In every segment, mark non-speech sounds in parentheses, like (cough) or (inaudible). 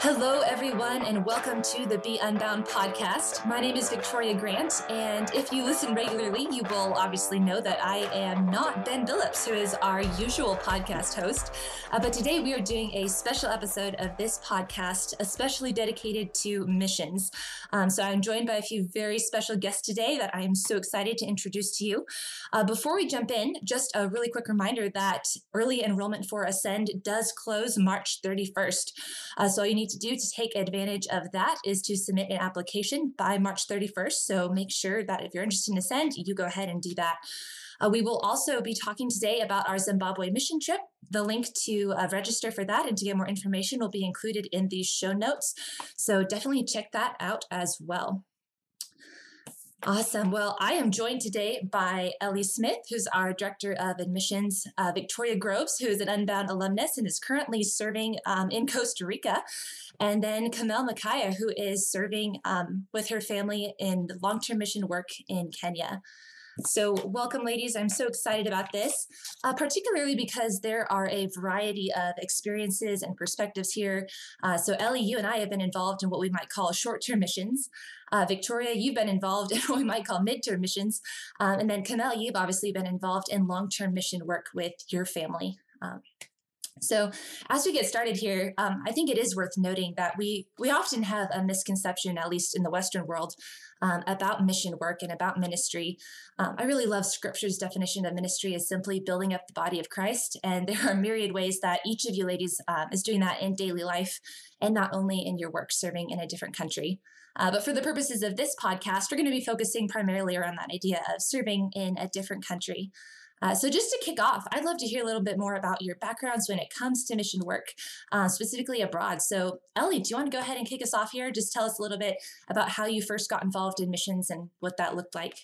Hello, everyone, and welcome to the Be Unbound podcast. My name is Victoria Grant, and if you listen regularly, you will obviously know that I am not Ben Billups, who is our usual podcast host. Uh, but today we are doing a special episode of this podcast, especially dedicated to missions. Um, so I'm joined by a few very special guests today that I am so excited to introduce to you. Uh, before we jump in, just a really quick reminder that early enrollment for Ascend does close March 31st. Uh, so you need to do to take advantage of that is to submit an application by March 31st. So make sure that if you're interested in Ascend, you go ahead and do that. Uh, we will also be talking today about our Zimbabwe mission trip. The link to uh, register for that and to get more information will be included in these show notes. So definitely check that out as well. Awesome. Well, I am joined today by Ellie Smith, who's our Director of Admissions, uh, Victoria Groves, who is an Unbound alumnus and is currently serving um, in Costa Rica, and then Carmel Makaya, who is serving um, with her family in long term mission work in Kenya. So, welcome, ladies. I'm so excited about this, uh, particularly because there are a variety of experiences and perspectives here. Uh, so, Ellie, you and I have been involved in what we might call short term missions. Uh, Victoria, you've been involved (laughs) in what we might call mid term missions. Um, and then, Carmel, you've obviously been involved in long term mission work with your family. Um, so, as we get started here, um, I think it is worth noting that we we often have a misconception, at least in the Western world, um, about mission work and about ministry. Um, I really love Scripture's definition of ministry as simply building up the body of Christ, and (laughs) there are myriad ways that each of you ladies um, is doing that in daily life, and not only in your work serving in a different country. Uh, but for the purposes of this podcast, we're going to be focusing primarily around that idea of serving in a different country. Uh, so, just to kick off, I'd love to hear a little bit more about your backgrounds when it comes to mission work, uh, specifically abroad. So, Ellie, do you want to go ahead and kick us off here? Just tell us a little bit about how you first got involved in missions and what that looked like.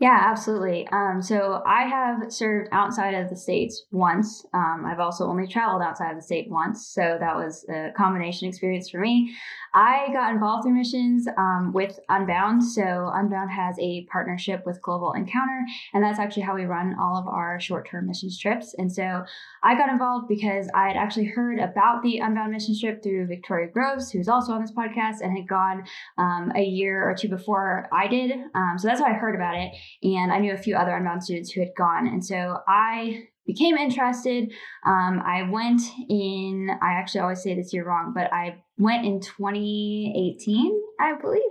Yeah, absolutely. Um, so I have served outside of the states once. Um, I've also only traveled outside of the state once, so that was a combination experience for me. I got involved in missions um, with Unbound. So Unbound has a partnership with Global Encounter, and that's actually how we run all of our short-term missions trips. And so I got involved because I had actually heard about the Unbound mission trip through Victoria Groves, who's also on this podcast, and had gone um, a year or two before I did. Um, so that's how I heard about it and I knew a few other Unbound students who had gone. And so I became interested. Um, I went in, I actually always say this year wrong, but I went in 2018, I believe,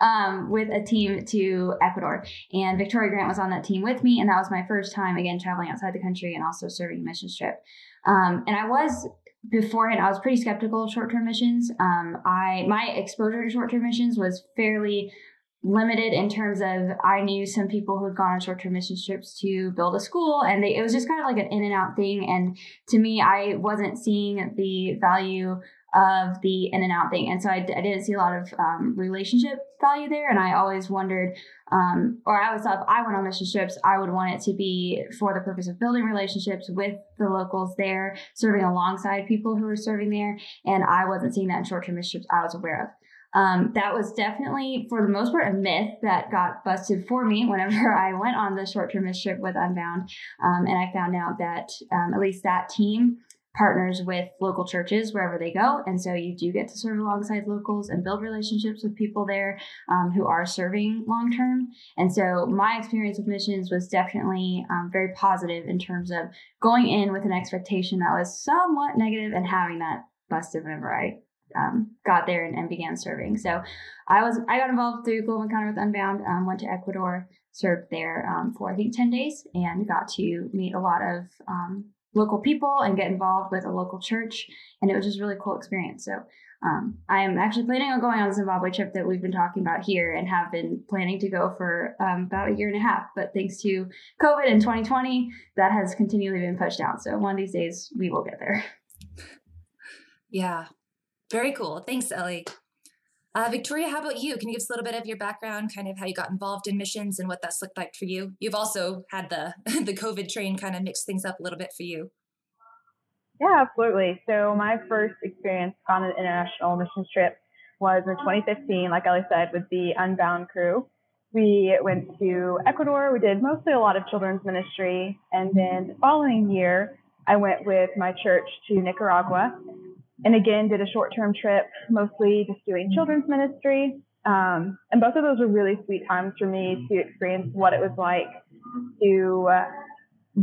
um, with a team to Ecuador. And Victoria Grant was on that team with me. And that was my first time, again, traveling outside the country and also serving a mission trip. Um, and I was beforehand, I was pretty skeptical of short term missions. Um, I my exposure to short term missions was fairly limited in terms of I knew some people who had gone on short term mission trips to build a school and they, it was just kind of like an in and out thing. And to me, I wasn't seeing the value of the in and out thing. And so I, I didn't see a lot of um, relationship value there. And I always wondered, um, or I always thought if I went on mission trips, I would want it to be for the purpose of building relationships with the locals there, serving alongside people who were serving there. And I wasn't seeing that in short term mission trips I was aware of. Um, that was definitely, for the most part, a myth that got busted for me (laughs) whenever I went on the short term mission trip with Unbound. Um, and I found out that um, at least that team partners with local churches wherever they go. And so you do get to serve alongside locals and build relationships with people there um, who are serving long term. And so my experience with missions was definitely um, very positive in terms of going in with an expectation that was somewhat negative and having that busted whenever I um, got there and, and, began serving. So I was I got involved through Global Encounter with Unbound. Um, went to Ecuador, served there um, for I think ten days, and got to meet a lot of um, local people and get involved with a local church, and it was just really cool experience. So. Um, I am actually planning on going on the Zimbabwe trip that we've been talking about here and have been planning to go for um, about a year and a half. But thanks to COVID in 2020, that has continually been pushed out. So one of these days we will get there. Yeah, very cool. Thanks, Ellie. Uh, Victoria, how about you? Can you give us a little bit of your background, kind of how you got involved in missions and what that's looked like for you? You've also had the (laughs) the COVID train kind of mix things up a little bit for you. Yeah, absolutely. So my first experience on an international missions trip was in 2015, like Ellie said, with the Unbound crew. We went to Ecuador. We did mostly a lot of children's ministry. And then the following year, I went with my church to Nicaragua and again, did a short term trip, mostly just doing children's ministry. Um, and both of those were really sweet times for me to experience what it was like to uh,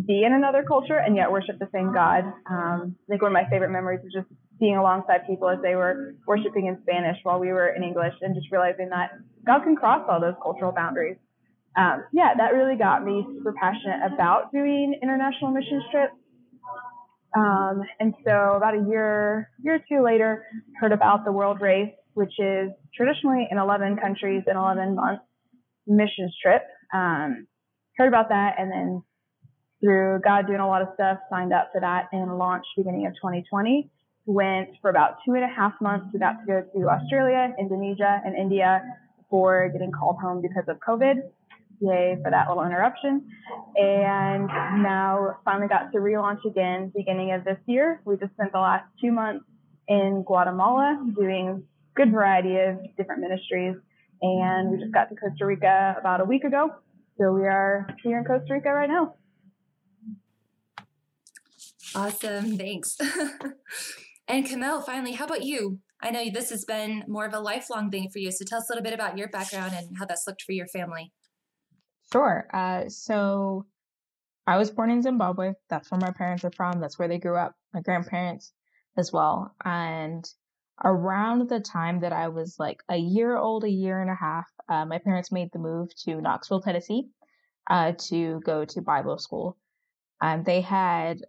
be in another culture and yet worship the same God. Um, I think one of my favorite memories is just being alongside people as they were worshiping in Spanish while we were in English and just realizing that God can cross all those cultural boundaries. Um, yeah, that really got me super passionate about doing international mission trips. Um, and so about a year, year or two later, heard about the World Race, which is traditionally in 11 countries in 11 months missions trip. Um, heard about that and then through God doing a lot of stuff, signed up for that and launched beginning of 2020. Went for about two and a half months. We got to go to Australia, Indonesia, and India before getting called home because of COVID. Yay for that little interruption. And now finally got to relaunch again beginning of this year. We just spent the last two months in Guatemala doing good variety of different ministries. And we just got to Costa Rica about a week ago. So we are here in Costa Rica right now. Awesome. Thanks. (laughs) and Carmel, finally, how about you? I know this has been more of a lifelong thing for you. So tell us a little bit about your background and how that's looked for your family. Sure. Uh, so I was born in Zimbabwe. That's where my parents are from. That's where they grew up. My grandparents as well. And around the time that I was like a year old, a year and a half, uh, my parents made the move to Knoxville, Tennessee, uh, to go to Bible school. Um, they had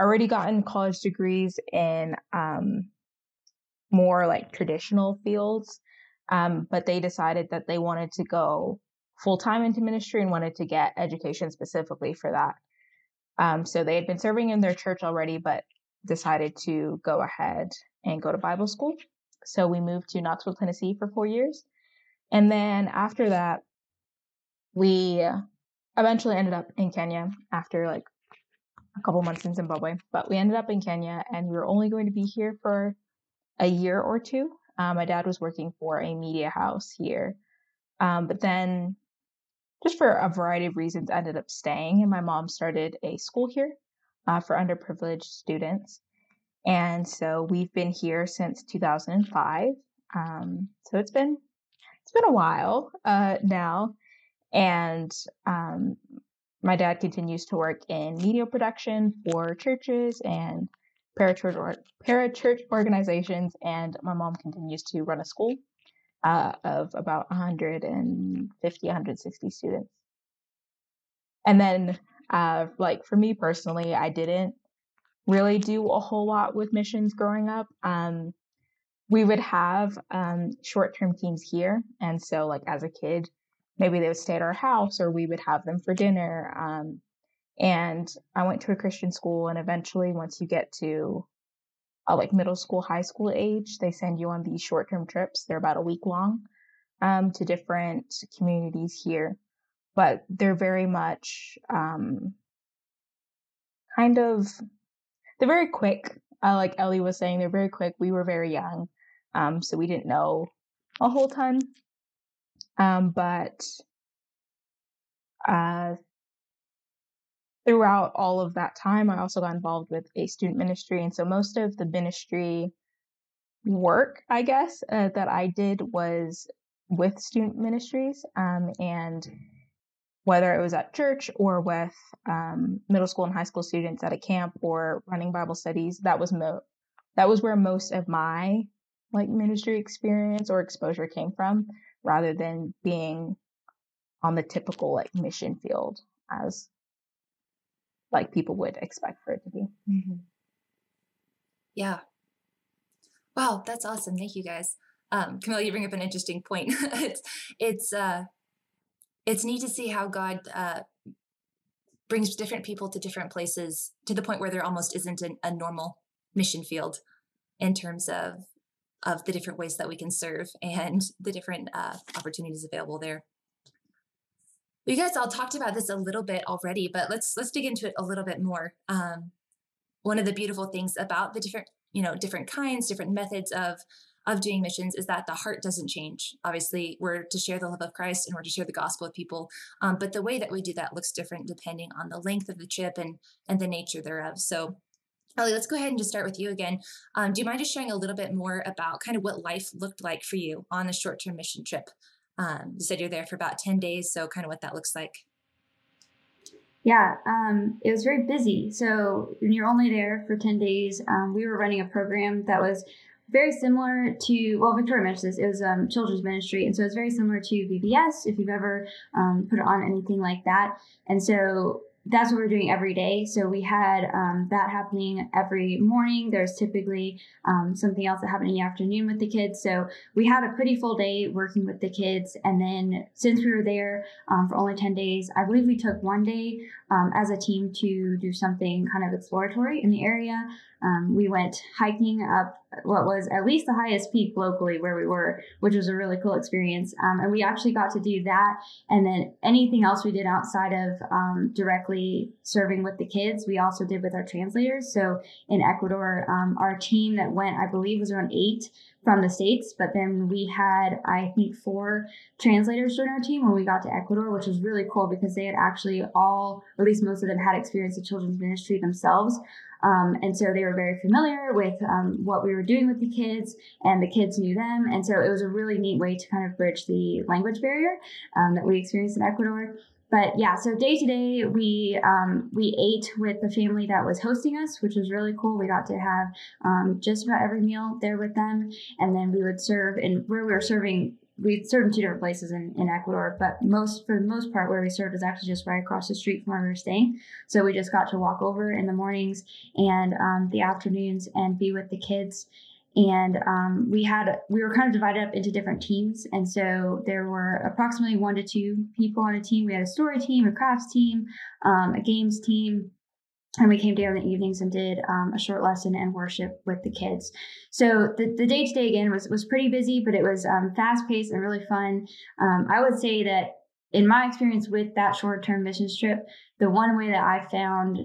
already gotten college degrees in um, more like traditional fields, um, but they decided that they wanted to go full time into ministry and wanted to get education specifically for that. Um, so they had been serving in their church already, but decided to go ahead and go to Bible school. So we moved to Knoxville, Tennessee for four years. And then after that, we eventually ended up in Kenya after like a couple months in Zimbabwe. But we ended up in Kenya and we were only going to be here for a year or two. Um, my dad was working for a media house here. Um, but then, just for a variety of reasons, ended up staying. And my mom started a school here uh, for underprivileged students. And so we've been here since 2005. Um, so it's been it's been a while uh, now, and um, my dad continues to work in media production for churches and parachurch or parachurch organizations, and my mom continues to run a school uh, of about 150, 160 students. And then, uh, like for me personally, I didn't really do a whole lot with missions growing up. Um, we would have um, short term teams here. And so, like, as a kid, maybe they would stay at our house or we would have them for dinner. Um, and I went to a Christian school, and eventually, once you get to uh, like middle school, high school age, they send you on these short term trips. They're about a week long um, to different communities here, but they're very much um, kind of they're very quick. Uh, like Ellie was saying, they're very quick. We were very young, um, so we didn't know a whole ton. Um, but uh, throughout all of that time, I also got involved with a student ministry, and so most of the ministry work, I guess, uh, that I did was with student ministries, um, and whether it was at church or with um, middle school and high school students at a camp or running Bible studies, that was mo- that was where most of my like ministry experience or exposure came from, rather than being on the typical like mission field as like people would expect for it to be. Mm-hmm. Yeah. Wow, that's awesome. Thank you guys. Um, Carmel, you bring up an interesting point. (laughs) it's it's uh, it's neat to see how God uh, brings different people to different places to the point where there almost isn't an, a normal mission field in terms of of the different ways that we can serve and the different uh, opportunities available there. You guys all talked about this a little bit already, but let's let's dig into it a little bit more. Um, one of the beautiful things about the different you know different kinds, different methods of of doing missions is that the heart doesn't change. Obviously, we're to share the love of Christ and we're to share the gospel with people. Um, but the way that we do that looks different depending on the length of the trip and and the nature thereof. So Ellie, let's go ahead and just start with you again. Um, do you mind just sharing a little bit more about kind of what life looked like for you on the short term mission trip? Um, you said you're there for about 10 days, so kind of what that looks like. Yeah, um, it was very busy. So when you're only there for 10 days, um, we were running a program that was very similar to, well, Victoria mentioned this, it was um, children's ministry. And so it's very similar to VBS if you've ever um, put on anything like that. And so that's what we are doing every day. So we had um, that happening every morning. There's typically um, something else that happened in the afternoon with the kids. So we had a pretty full day working with the kids. And then since we were there um, for only 10 days, I believe we took one day um, as a team to do something kind of exploratory in the area. Um, we went hiking up what was at least the highest peak locally where we were, which was a really cool experience. Um, and we actually got to do that. And then anything else we did outside of um, directly serving with the kids, we also did with our translators. So in Ecuador, um, our team that went, I believe, was around eight from the States, but then we had, I think, four translators join our team when we got to Ecuador, which was really cool because they had actually all, at least most of them, had experience in children's ministry themselves. Um, and so they were very familiar with um, what we were doing with the kids, and the kids knew them. And so it was a really neat way to kind of bridge the language barrier um, that we experienced in Ecuador. But yeah, so day to day, we um, we ate with the family that was hosting us, which was really cool. We got to have um, just about every meal there with them, and then we would serve. And where we were serving we served in two different places in, in Ecuador, but most for the most part where we served is actually just right across the street from where we were staying. So we just got to walk over in the mornings and um, the afternoons and be with the kids. And um, we had we were kind of divided up into different teams, and so there were approximately one to two people on a team. We had a story team, a crafts team, um, a games team, and we came down in the evenings and did um, a short lesson and worship with the kids. So the, the day to day again was was pretty busy, but it was um, fast paced and really fun. Um, I would say that in my experience with that short term mission trip, the one way that I found,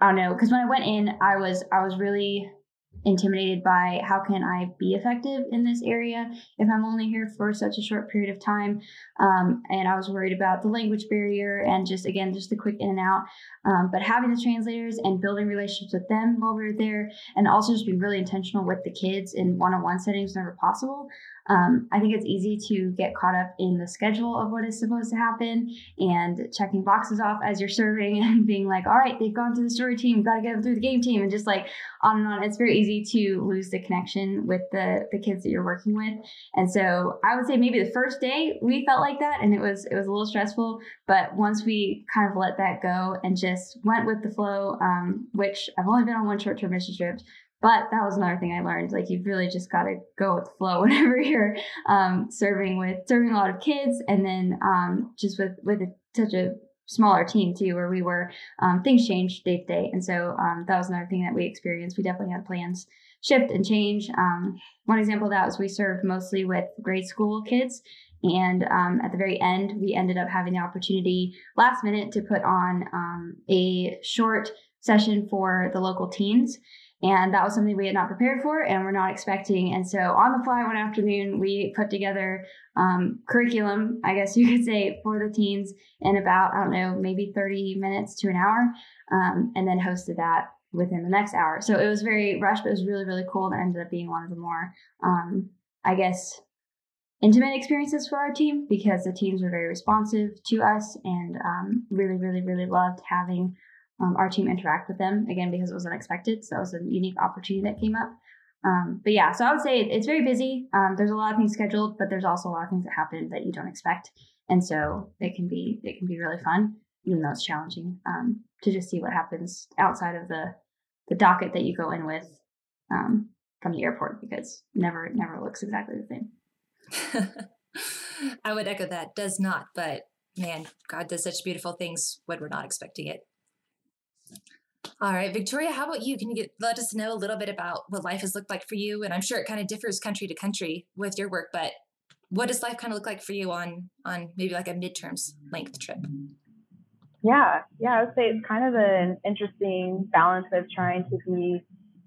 I don't know, because when I went in, I was I was really intimidated by how can I be effective in this area if I'm only here for such a short period of time. Um, and I was worried about the language barrier and just again just the quick in and out. Um, but having the translators and building relationships with them while we were there, and also just being really intentional with the kids in one-on-one settings whenever possible. Um, I think it's easy to get caught up in the schedule of what is supposed to happen and checking boxes off as you're serving (laughs) and being like, all right, they've gone to the story team, got to get them through the game team, and just like on and on. It's very easy to lose the connection with the the kids that you're working with. And so I would say maybe the first day we felt like that, and it was it was a little stressful. But once we kind of let that go and just went with the flow, um, which I've only been on one short term mission trip, but that was another thing I learned. Like you've really just got to go with the flow (laughs) whenever you're um, serving with serving a lot of kids, and then um, just with with a, such a smaller team too, where we were um, things changed day to day, and so um, that was another thing that we experienced. We definitely had plans shift and change. Um, one example of that was we served mostly with grade school kids, and um, at the very end, we ended up having the opportunity last minute to put on um, a short session for the local teens. And that was something we had not prepared for and we're not expecting. And so on the fly one afternoon, we put together um, curriculum, I guess you (laughs) could say, for the teens in about, I don't know, maybe 30 minutes to an hour, um, and then hosted that within the next hour. So it was very rushed, but it was really, really cool. And ended up being one of the more, um, I guess, intimate experiences for our team because the teams were very responsive to us and um, really, really, really loved having um, our team interact with them again because it was unexpected. So it was a unique opportunity that came up. Um, but yeah, so I would say it's very busy. Um, there's a lot of things scheduled, but there's also a lot of things that happen that you don't expect, and so it can be it can be really fun, even though it's challenging um, to just see what happens outside of the the docket that you go in with um, from the airport because never never looks exactly the same. (laughs) I would echo that. Does not, but man, God does such beautiful things when we're not expecting it. All right, Victoria, how about you? Can you get, let us know a little bit about what life has looked like for you? And I'm sure it kind of differs country to country with your work, but what does life kind of look like for you on on maybe like a midterms length trip? Yeah, yeah, I would say it's kind of an interesting balance of trying to be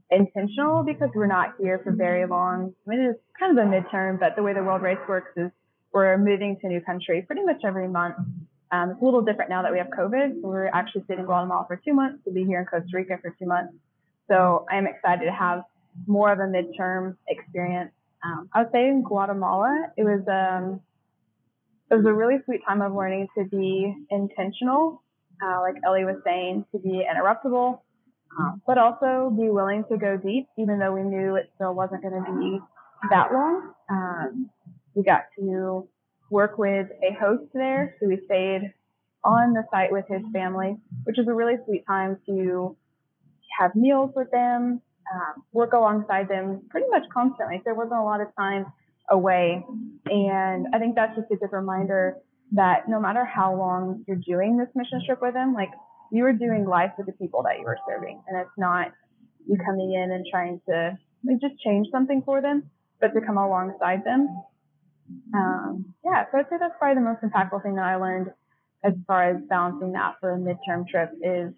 intentional because we're not here for very long. I mean, it's kind of a midterm, but the way the World Race works is we're moving to a new country pretty much every month. Um, it's a little different now that we have COVID. We're actually staying in Guatemala for two months. We'll be here in Costa Rica for two months. So I am excited to have more of a midterm experience. Um, I would say in Guatemala, it was um, it was a really sweet time of learning to be intentional, uh, like Ellie was saying, to be interruptible, um, but also be willing to go deep, even though we knew it still wasn't going to be that long. Um, we got to work with a host there, so we stayed on the site with his family, which was a really sweet time to have meals with them, um, work alongside them pretty much constantly. There wasn't a lot of time away. And I think that's just a good reminder that no matter how long you're doing this mission trip with them, like you are doing life with the people that you are serving. And it's not you coming in and trying to like, just change something for them, but to come alongside them. Um, yeah, so I'd say that's probably the most impactful thing that I learned as far as balancing that for a midterm trip is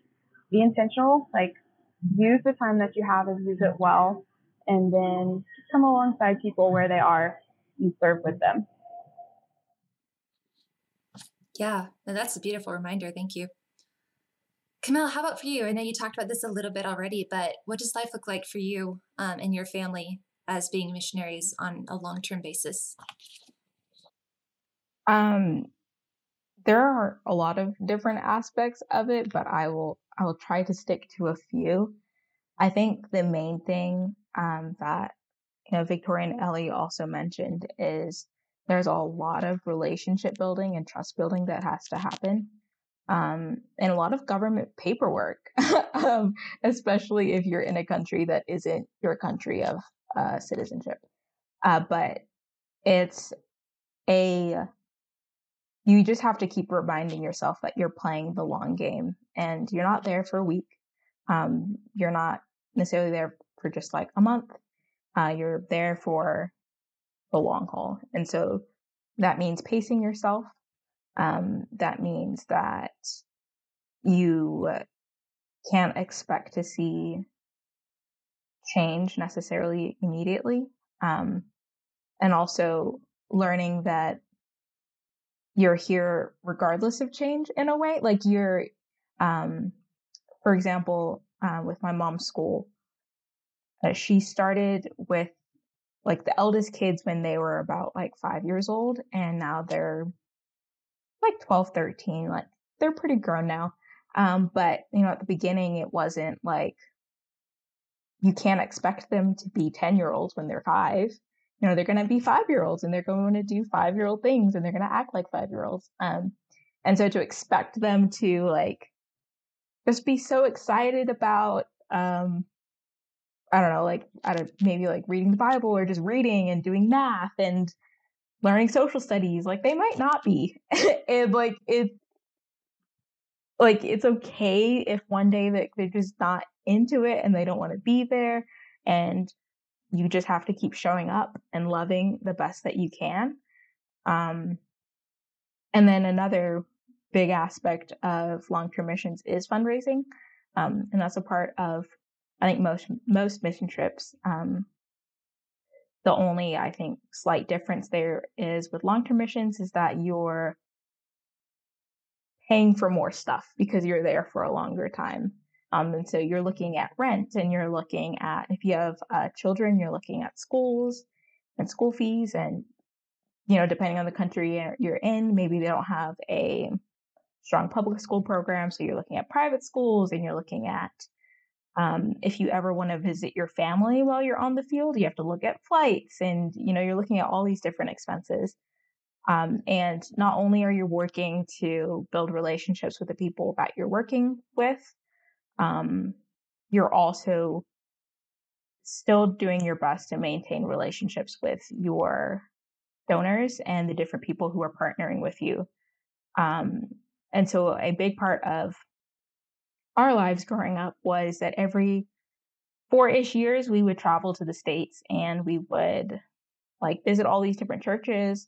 be intentional, like use the time that you have and use it well, and then come alongside people where they are and serve with them. Yeah, that's a beautiful reminder. Thank you. Carmel, how about for you? I know you talked about this a little bit already, but what does life look like for you um, and your family as being missionaries on a long term basis? Um, there are a lot of different aspects of it, but I will I will try to stick to a few. I think the main thing um, that you know Victoria and Ellie also mentioned is there's a lot of relationship building and trust building that has to happen, um, and a lot of government paperwork, (laughs) um, especially if you're in a country that isn't your country of uh, citizenship. Uh, but it's a you just have to keep reminding yourself that you're playing the long game and you're not there for a week. Um, you're not necessarily there for just like a month. Uh, you're there for the long haul. And so that means pacing yourself. Um, that means that you can't expect to see change necessarily immediately. Um, and also learning that you're here regardless of change in a way. Like you're, um, for example, uh, with my mom's school, uh, she started with like the eldest kids when they were about like five years old, and now they're like 12, 13. Like they're pretty grown now. Um, but you know, at the beginning, it wasn't like you can't expect them to be 10 year olds when they're five. You know they're going to be five year olds and they're going to do five year old things and they're going to act like five year olds um and so to expect them to like just be so excited about um i don't know like i don't maybe like reading the bible or just reading and doing math and learning social studies like they might not be. (laughs) And like it like it's okay if one day that they're just not into it and they don't want to be there and you just have to keep showing up and loving the best that you can. Um, and then another big aspect of long-term missions is fundraising, um, and that's a part of I think most most mission trips. Um, the only I think slight difference there is with long-term missions is that you're paying for more stuff because you're there for a longer time. Um, and so you're looking at rent and you're looking at, if you have uh, children, you're looking at schools and school fees. And, you know, depending on the country you're in, maybe they don't have a strong public school program. So you're looking at private schools and you're looking at, um, if you ever want to visit your family while you're on the field, you have to look at flights and, you know, you're looking at all these different expenses. Um, and not only are you working to build relationships with the people that you're working with, um, you're also still doing your best to maintain relationships with your donors and the different people who are partnering with you. Um, and so a big part of our lives growing up was that every four ish years we would travel to the States and we would like visit all these different churches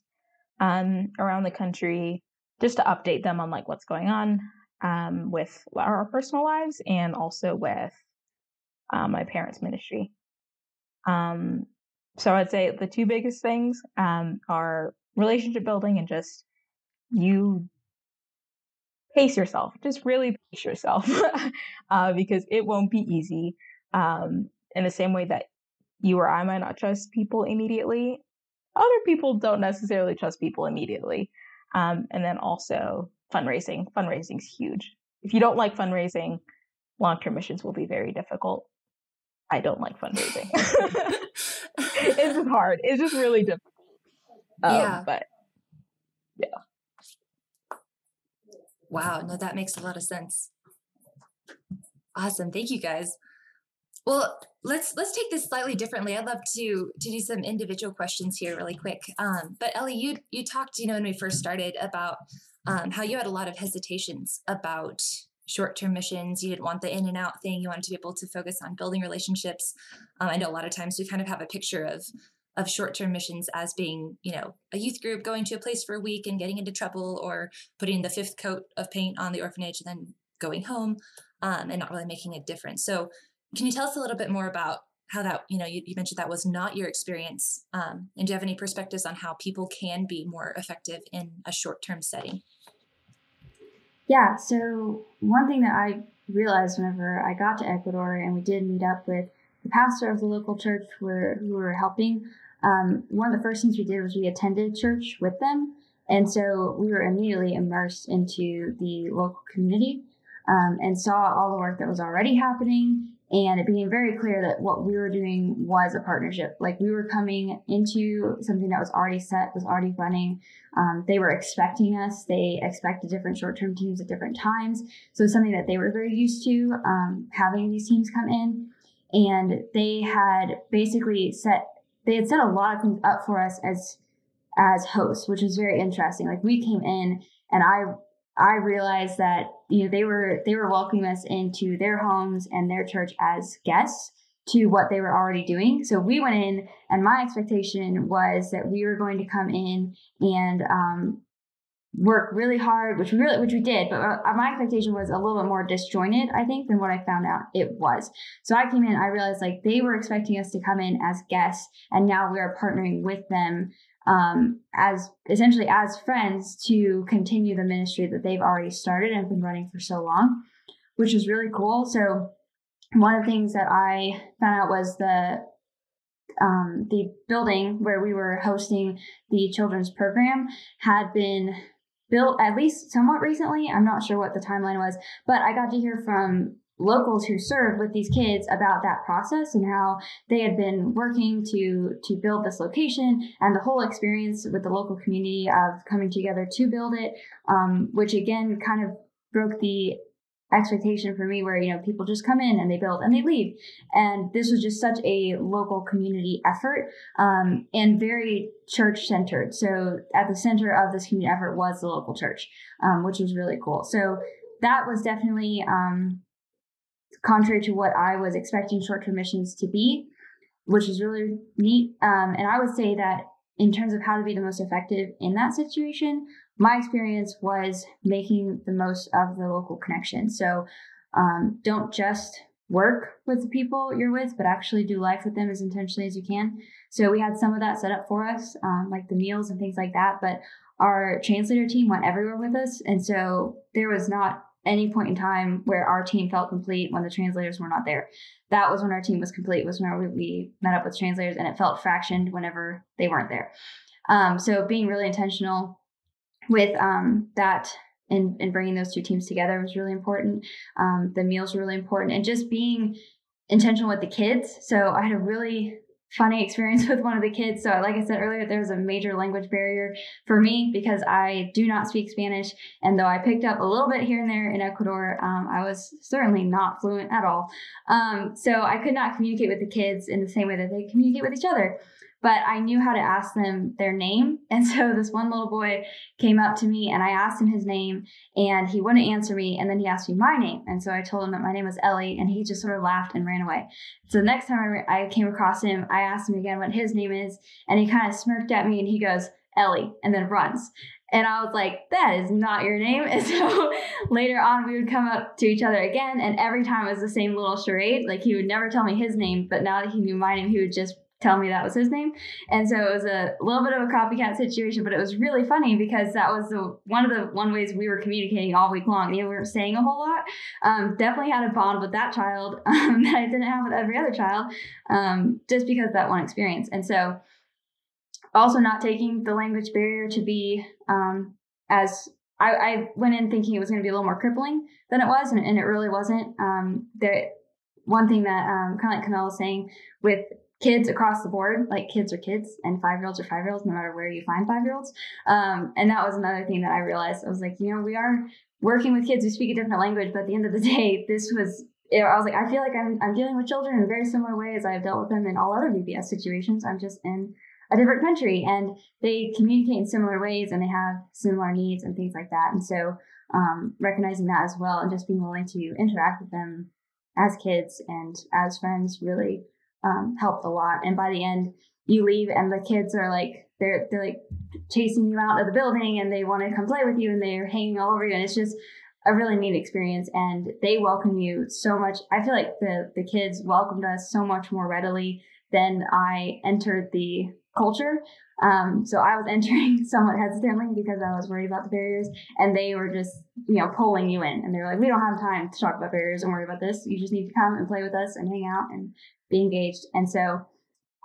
um, around the country just to update them on like what's going on um, with our personal lives and also with uh, my parents' ministry. Um, so I'd say the two biggest things um, are relationship building and just you pace yourself. Just really pace yourself (laughs) uh, because it won't be easy. Um, in the same way that you or I might not trust people immediately, other people don't necessarily trust people immediately. Um, and then also fundraising. Fundraising is huge. If you don't like fundraising, long term missions will be very difficult. I don't like fundraising. (laughs) it's just hard. It's just really difficult. Um, yeah. But yeah. Wow. No, that makes a lot of sense. Awesome. Thank you guys. Well, let's let's take this slightly differently. I'd love to to do some individual questions here really quick. Um, but Ellie, you you talked, you know, when we first started about um, how you had a lot of hesitations about short-term missions. You didn't want the in and out thing. You wanted to be able to focus on building relationships. Um, I know a lot of times we kind of have a picture of of short-term missions as being, you know, a youth group going to a place for a week and getting into trouble, or putting the fifth coat of paint on the orphanage and then going home, um, and not really making a difference. So can you tell us a little bit more about how that, you know, you, you mentioned that was not your experience. Um, and do you have any perspectives on how people can be more effective in a short term setting? Yeah, so one thing that I realized whenever I got to Ecuador and we did meet up with the pastor of the local church where, who were helping, um, one of the first things we did was we attended church with them. And so we were immediately immersed into the local community um, and saw all the work that was already happening and it became very clear that what we were doing was a partnership. Like we were coming into something that was already set, was already running. Um, they were expecting us. They expected different short-term teams at different times. So something that they were very used to um, having these teams come in, and they had basically set. They had set a lot of things up for us as as hosts, which was very interesting. Like we came in, and I I realized that you know they were they were welcoming us into their homes and their church as guests to what they were already doing. So we went in, and my expectation was that we were going to come in and um, work really hard, which we really which we did. But uh, my expectation was a little bit more disjointed, I think, than what I found out it was. So I came in, I realized like they were expecting us to come in as guests, and now we are partnering with them um, as essentially as friends to continue the ministry that they've already started and been running for so long, which is really cool. So one of the things that I found out was the um, the building where we were hosting the children's program had been built at least somewhat recently. I'm not sure what the timeline was, but I got to hear from locals who served with these kids about that process and how they had been working to to build this location and the whole experience with the local community of coming together to build it um, which again kind of broke the expectation for me where you know people just come in and they build and they leave. And this was just such a local community effort um, and very church centered so at the center of this community effort was the local church um, which was really cool. So that was definitely um, contrary to what I was expecting short term missions to be, which is really neat. Um, and I would say that in terms of how to be the most effective in that situation, my experience was making the most of the local connection. So um, don't just work with the people you're with, but actually do life with them as intentionally as you can. So we had some of that set up for us, um, like the meals and things like that. But our translator team went everywhere with us. And so there was not any point in time where our team felt complete when the translators were not there. That was when our team was complete, was when we met up with translators and it felt fractioned whenever they weren't there. Um, so being really intentional with um, that and, and bringing those two teams together was really important. Um, the meals were really important and just being intentional with the kids. So I had a really funny experience (laughs) with one of the kids. So, like I said earlier, there's a major language barrier for me because I do not speak Spanish. And though I picked up a little bit here and there in Ecuador, um, I was certainly not fluent at all. Um, so, I could not communicate with the kids in the same way that they communicate with each other but I knew how to ask them their name. (laughs) And so this one little boy came up to me and I asked him his name and he wouldn't answer me. And then he asked me my name. And so I told him that my name was Ellie and he just sort of laughed and ran away. So the next time I, I came across him, I asked him again what his name is. And he kind of smirked at me and he goes, Ellie, and then runs. And I was like, that is not your name. (laughs) And so later on, we would come up to each other again. And every time it was the same little charade. Like he would never tell me his name, but now that he knew my name, he would just tell me that was his name. And so it was a little bit of a copycat situation, but it was really funny because that was the one of the one ways we were communicating all week long. You we weren't saying a whole lot. Um, definitely had a bond with that child (laughs) um, that I didn't have with every other child, um, just because that one experience. And so also not taking the language barrier to be um, as I, I, went in thinking it was going to be a little more crippling than it was, and, and it really wasn't. Um, there, one thing that um, kind of like Carmel was saying with kids across the board, like kids are kids and five year olds are five year olds, no matter where you find five year olds. Um, and that was another thing that I realized. I was like, you know, we are working with kids who speak a different language, but at the end of the (laughs) day, this was. I was like, I feel like I'm, I'm dealing with children in very similar way as I've dealt with them in all other VBS situations. I'm just in a different country and they communicate in similar ways and they have similar needs and things like that. And so um, recognizing that as well and just being willing to interact with them as kids and as friends really um, helped a lot. And by the end, you leave and the kids are like they're they're like chasing you out of the building and they want to come play with you and they're hanging all over you and it's just a really neat experience and they welcome you so much. I feel like the the kids welcomed us so much more readily than I entered the culture. Um, so I was entering (laughs) somewhat hesitantly because I was worried about the barriers, and they were just, you know, pulling you in, and they were like, "We don't have time to talk about barriers and worry about this. You just need to come and play with us and hang out and be engaged." And so,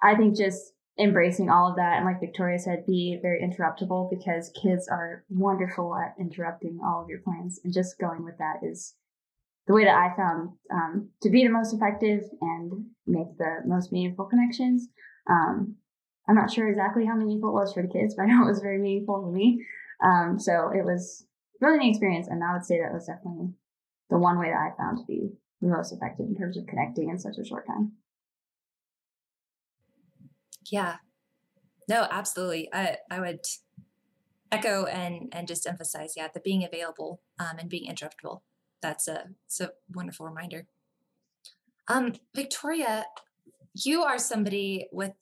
I think just embracing all of that, and like Victoria said, be very interruptible because kids are wonderful at interrupting all of your plans, and just going with that is the way that I found um, to be the most effective and make the most meaningful connections. Um, I'm not sure exactly how meaningful it was for the kids, but I know it was very meaningful for me. Um, so it was really an experience, and I would say that was definitely the one way that I found to be the most effective in terms of connecting in such a short time. Yeah, no, absolutely. I I would echo and and just emphasize, yeah, the being available um, and being interruptible. That's a it's a wonderful reminder. Um, Victoria, you are somebody with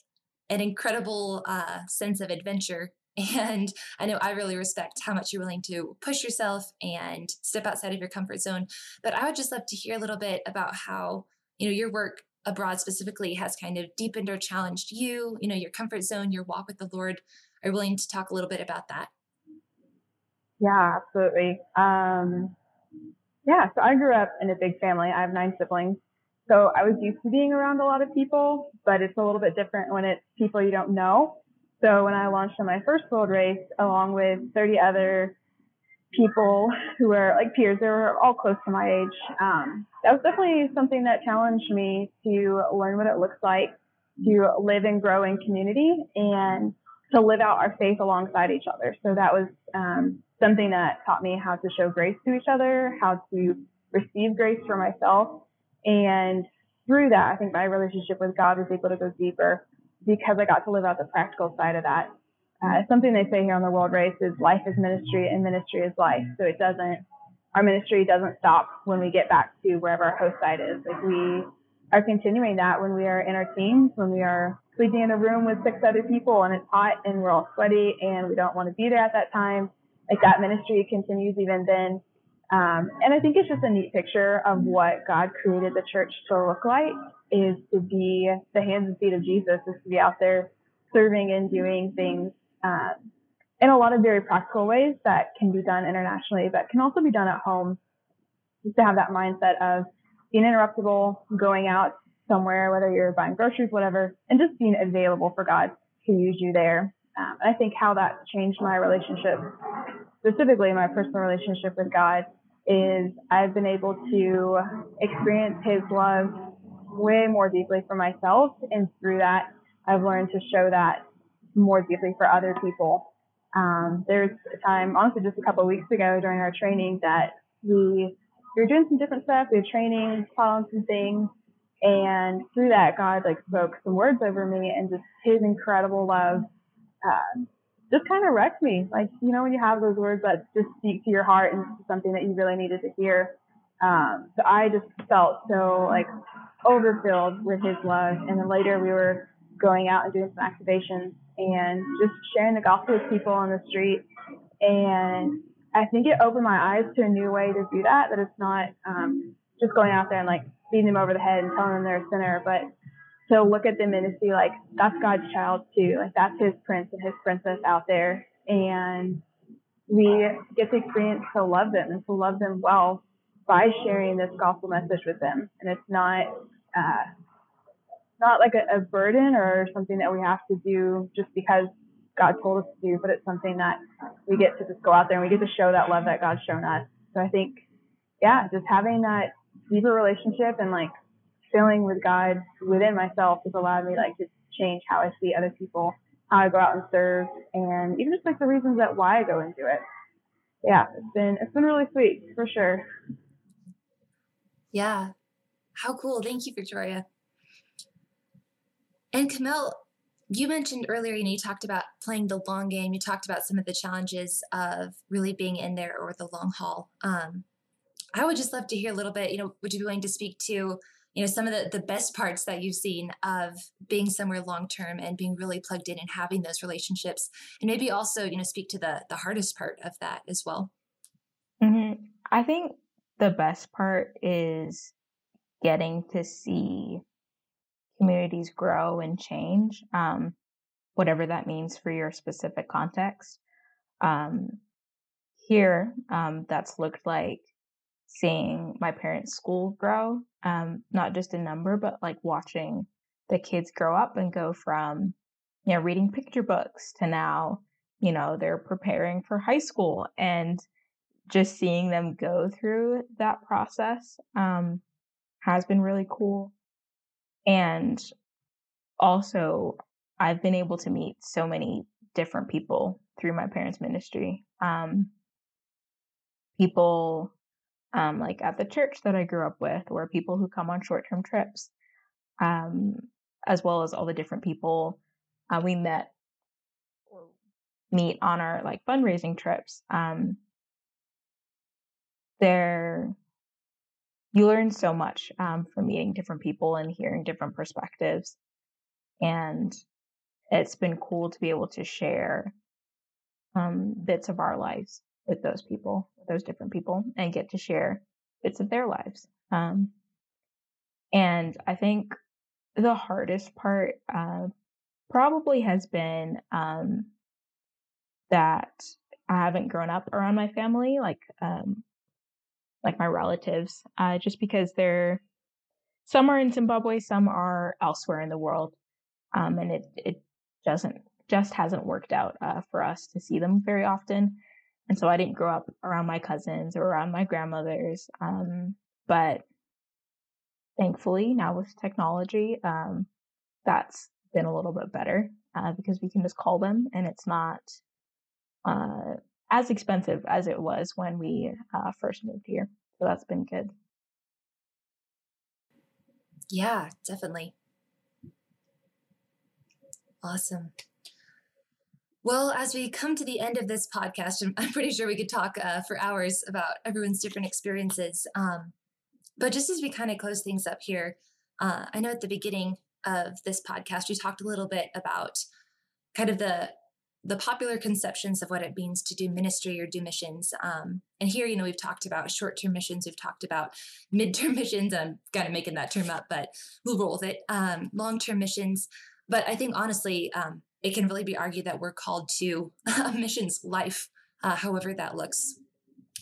an incredible uh, sense of adventure. (laughs) And I know I really respect how much you're willing to push yourself and step outside of your comfort zone. But I would just love to hear a little bit about how, you know, your work abroad specifically has kind of deepened or challenged you, you know, your comfort zone, your walk with the Lord. Are you willing to talk a little bit about that? Yeah, absolutely. Um, yeah, so I grew up in a big family. I have nine siblings. So I was used to being around a lot of people, but it's a little bit different when it's people you don't know. So when I launched on my first world race, along with 30 other people who were like peers, they were all close to my age. Um, that was definitely something that challenged me to learn what it looks like to live and grow in community and to live out our faith alongside each other. So that was um, something that taught me how to show grace to each other, how to receive grace for myself, and through that, I think my relationship with God was able to go deeper because I got to live out the practical side of that. Uh, something they say here on the World Race is life is ministry and ministry is life. So it doesn't, our ministry doesn't stop when we get back to wherever our host site is. Like we are continuing that when we are in our teams, when we are sleeping in a room with six other people and it's hot and we're all sweaty and we don't want to be there at that time. Like that ministry continues even then um, and I think it's just a neat picture of what God created the church to look like is to be the hands and feet of Jesus, is to be out there serving and doing things um, in a lot of very practical ways that can be done internationally, but can also be done at home. Just to have that mindset of being interruptible, going out somewhere, whether you're buying groceries, whatever, and just being available for God to use you there. Um, and I think how that changed my relationship, specifically my personal relationship with God, is I've been able to experience His love way more deeply for myself, and through that, I've learned to show that more deeply for other people. Um, there's a time, honestly, just a couple weeks ago during our training that we, we were doing some different stuff. We were training, following some things, and through that, God like spoke some words over me, and just His incredible love uh, just kind of wrecked me. Like, you know, when you have those words that just speak to your heart and something that you really needed to hear. Um, so I just felt so like overfilled with his love. And then later we were going out and doing some activations and just sharing the gospel with people on the street. And I think it opened my eyes to a new way to do that, that it's not um, just going out there and like beating them over the head and telling them they're a sinner, but to look at them and to see like that's God's child too. Like that's his prince and his princess out there. And we get to experience to love them and to love them well by sharing this gospel message with them. And it's not uh, not like a, a burden or something that we have to do just because God told us to do, but it's something that we get to just go out there and we get to show that love that God's shown us. So I think, yeah, just having that deeper relationship and like filling with God within myself has allowed me like to change how I see other people, how I go out and serve, and even just like the reasons that why I go and do it. Yeah, it's been it's been really sweet for sure. Yeah. How cool. Thank you, Victoria. And Carmel, you mentioned earlier, you know, you talked about playing the long game. You talked about some of the challenges of really being in there or the long haul. Um, I would just love to hear a little bit, you know, would you be willing to speak to, you know, some of the, the best parts that you've seen of being somewhere long term and being really plugged in and having those relationships? And maybe also, you know, speak to the the hardest part of that as well. Mm-hmm. I think the best part is getting to see communities grow and change, um, whatever that means for your specific context. Um, here, um, that's looked like seeing my parents' school grow, um, not just in number, but like watching the kids grow up and go from, you know, reading picture books to now, you know, they're preparing for high school and just seeing them go through that process um, has been really cool. And also, I've been able to meet so many different people through my parents' ministry. Um, people um, like at the church that I grew up with, or people who come on short term trips, um, as well as all the different people uh, we met or meet on our like fundraising trips. Um, there you learn so much um, from meeting different people and hearing different perspectives. And it's been cool to be able to share um, bits of our lives with those people, those different people, and get to share bits of their lives. Um, and I think the hardest part uh, probably has been um, that I haven't grown up around my family. Like, um, like my relatives, uh, just because they're some are in Zimbabwe, some are elsewhere in the world, um, and it it doesn't just hasn't worked out uh, for us to see them very often, and so I didn't grow up around my cousins or around my grandmothers, um, but thankfully now with technology, um, that's been a little bit better uh, because we can just call them and it's not uh, as expensive as it was when we uh, first moved here. So that's been good. Yeah, definitely. Awesome. Well, as we come to the end of this podcast, I'm, (laughs) I'm pretty sure we could talk uh, for hours about everyone's different experiences. Um, but just as we kind of close things up here, uh, I know at the beginning of this podcast, we talked a little bit about kind of the the popular conceptions of what it means to do ministry or do missions. Um, and here, you know, we've talked about short term missions, we've talked about mid term (laughs) missions. I'm kind of making that term up, but we'll roll with it. Um, Long term missions. But I think honestly, um, it can really be argued that we're called to (laughs) a missions life, uh, however that looks.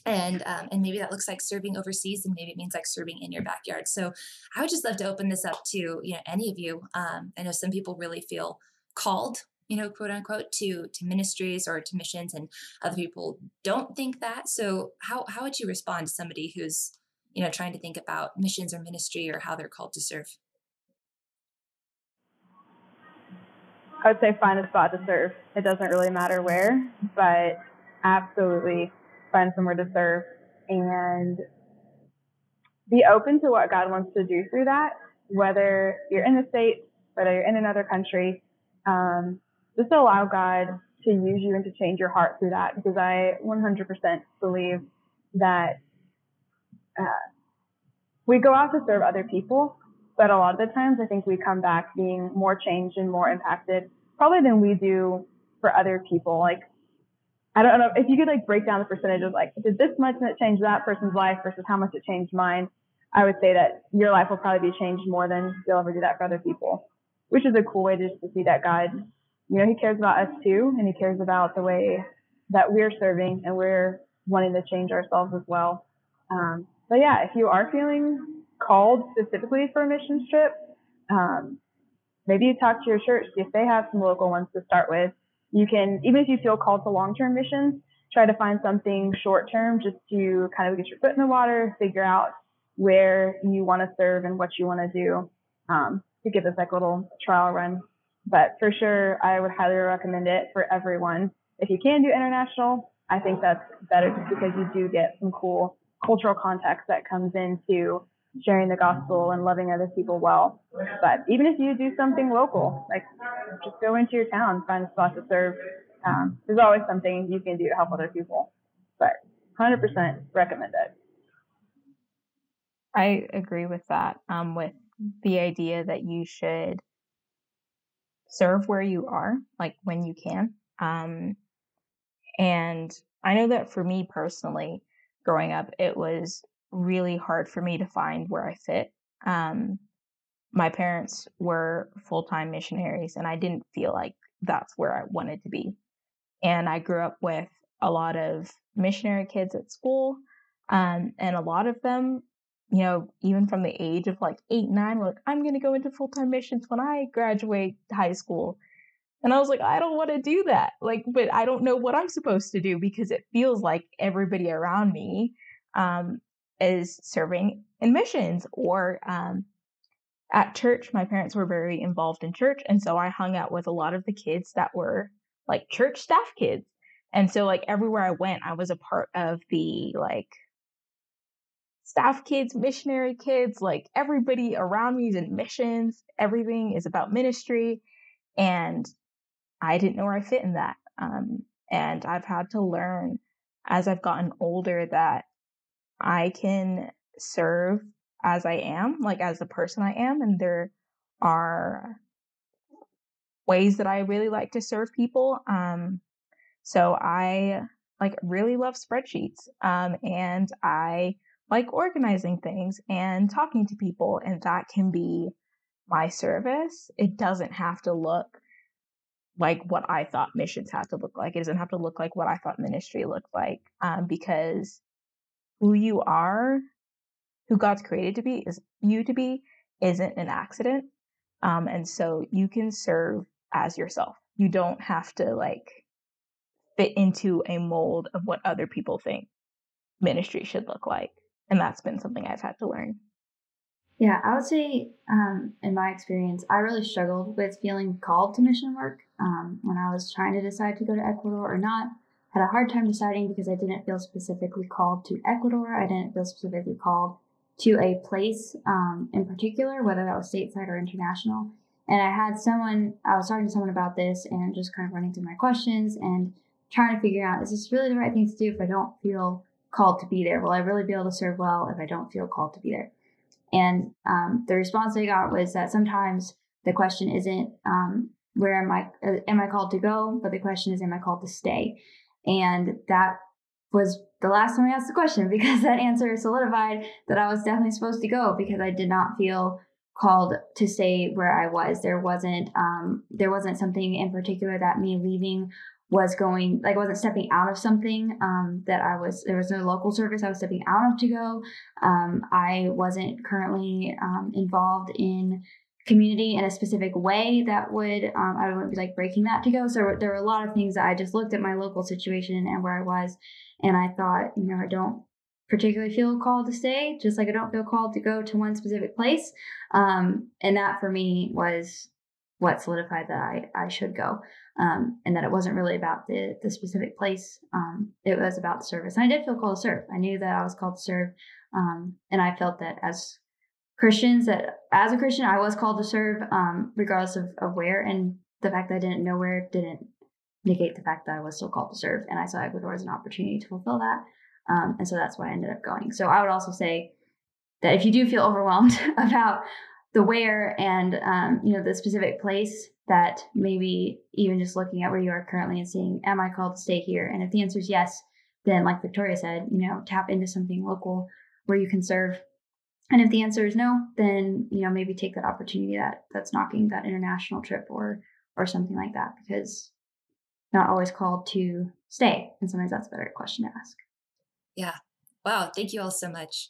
And um, and maybe that looks like serving overseas, and maybe it means like serving in your backyard. So I would just love to open this up to you know any of you. Um, I know some people really feel called you know, quote unquote, to to ministries or to missions, and other people don't think that. So, how how would you respond to somebody who's you know trying to think about missions or ministry or how they're called to serve? I would say find a spot to serve. It doesn't really matter where, but absolutely find somewhere to serve and be open to what God wants to do through that, whether you're in the States, whether you're in another country. Um, just allow God to use you and to change your heart through that because I 100% believe that uh, we go out to serve other people, but a lot of the times I think we come back being more changed and more impacted probably than we do for other people. Like, I don't know if you could like break down the percentage of like, did this much that change that person's life versus how much it changed mine? I would say that your life will probably be changed more than you'll ever do that for other people. which is a cool way just to see that God, you know, He cares about us too, and He cares about the way that we're serving and we're wanting to change ourselves as well. Um, but yeah, if you are feeling called specifically for a mission trip, um, maybe you talk to your church, see if they have some local ones to start with. You can, even if you feel called to long-term missions, try to find something short-term just to kind of get your foot in the water, figure out where you want to serve and what you want to do um, to give this like little trial run. But for sure, I would highly recommend it for everyone. If you can do international, I think that's better just because you do get some cool cultural context that comes into sharing the gospel and loving other people well. But even if you do something local, like just go into your town, find a spot to serve. Um, there's always something you can do to help other people. But 100% recommend it. I agree with that. Um, with the idea that you should serve where you are, like when you can. Um, and I know that for me personally, growing up, it was really hard for me to find where I fit. Um, my parents were full time missionaries, and I didn't feel like that's where I wanted to be. And I grew up with a lot of missionary kids at school, um, and a lot of them, you know, even from the age of like eight, nine, were like, I'm going to go into full time missions when I graduate high school. And I was like, I don't want to do that. Like, but I don't know what I'm supposed to do because it feels like everybody around me um, is serving in missions or um, at church. My parents were very involved in church. And so I hung out with a lot of the kids that were like church staff kids. And so, like, everywhere I went, I was a part of the like staff kids, missionary kids, like everybody around me is in missions. Everything is about ministry. And I didn't know where I fit in that. Um, and I've had to learn as I've gotten older that I can serve as I am, like as the person I am. And there are ways that I really like to serve people. Um, so I like really love spreadsheets. Um, and I like organizing things and talking to people. And that can be my service. It doesn't have to look like what I thought missions had to look like. It doesn't have to look like what I thought ministry looked like. Um, because who you are, who God's created to be, is you to be, isn't an accident. Um, and so you can serve as yourself. You don't have to like fit into a mold of what other people think ministry should look like. And that's been something I've had to learn. Yeah, I would say, um, in my experience, I really struggled with feeling called to mission work um, when I was trying to decide to go to Ecuador or not had a hard time deciding because I didn't feel specifically called to Ecuador. I didn't feel specifically called to a place um, in particular, whether that was stateside or international. And I had someone, I was talking to someone about this and just kind of running through my questions and trying to figure out is this really the right thing to do if I don't feel called to be there? Will I really be able to serve well if I don't feel called to be there? And um, the response I got was that sometimes the question isn't um, where am I uh, am I called to go, but the question is am I called to stay? And that was the last time I asked the question (laughs) because that answer solidified that I was definitely supposed to go because I did not feel called to stay where I was. There wasn't um, there wasn't something in particular that me leaving was going like wasn't stepping out of something um, that I was there was no local service I was stepping out of to go. Um, I wasn't currently um, involved in community in a specific way that would um, I wouldn't be like breaking that to go. So there were a lot of things that I just looked at my local situation and where I was, and I thought, you know, I don't particularly feel called to stay, just like I don't feel called to go to one specific place. Um, and that for me was what solidified that I, I should go. Um, and that it wasn't really about the, the specific place. Um, it was about the service. And I did feel called to serve. I knew that I was called to serve. Um, and I felt that as Christians that as a Christian I was called to serve, um, regardless of, of where. And the fact that I didn't know where didn't negate the fact that I was still called to serve. And I saw Ecuador as an opportunity to fulfill that. Um, and so that's why I ended up going. So I would also say that if you do feel (laughs) overwhelmed about the where and um, you know the specific place that maybe even just looking at where you are currently and seeing am i called to stay here and if the answer is yes then like victoria said you know tap into something local where you can serve And if the answer is no, then you know maybe take that opportunity that that's knocking that international trip or or something like that because not always called to stay, and sometimes that's a better question to ask. Yeah. Wow. Thank you all so much.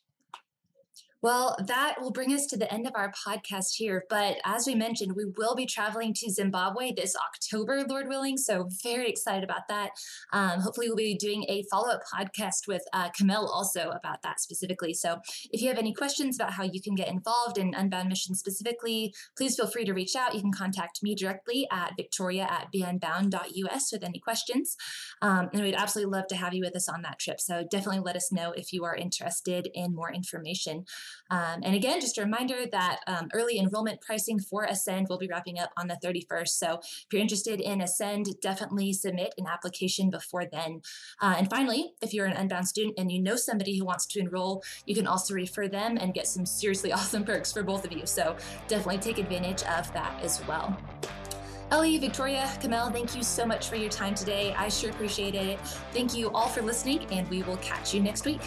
Well, that will bring us to the end of our podcast here. But as we mentioned, we will be traveling to Zimbabwe this October, Lord willing. So, very excited about that. Um, hopefully, we'll be doing a follow up podcast with uh, Carmel also about that specifically. So, if you have any questions about how you can get involved in Unbound Mission specifically, please feel free to reach out. You can contact me directly at victoria at beunbound.us with any questions. Um, and we'd absolutely love to have you with us on that trip. So, definitely let us know if you are interested in more information. Um, and again, just a reminder that um, early enrollment pricing for Ascend will be wrapping up on the 31st. So if you're interested in Ascend, definitely submit an application before then. Uh, and finally, if you're an Unbound student and you know somebody who wants to enroll, you can also refer them and get some seriously (laughs) awesome perks for both of you. So definitely take advantage of that as well. Ellie, Victoria, Carmel, thank you so much for your time today. I sure appreciate it. Thank you all for listening, and we will catch you next week.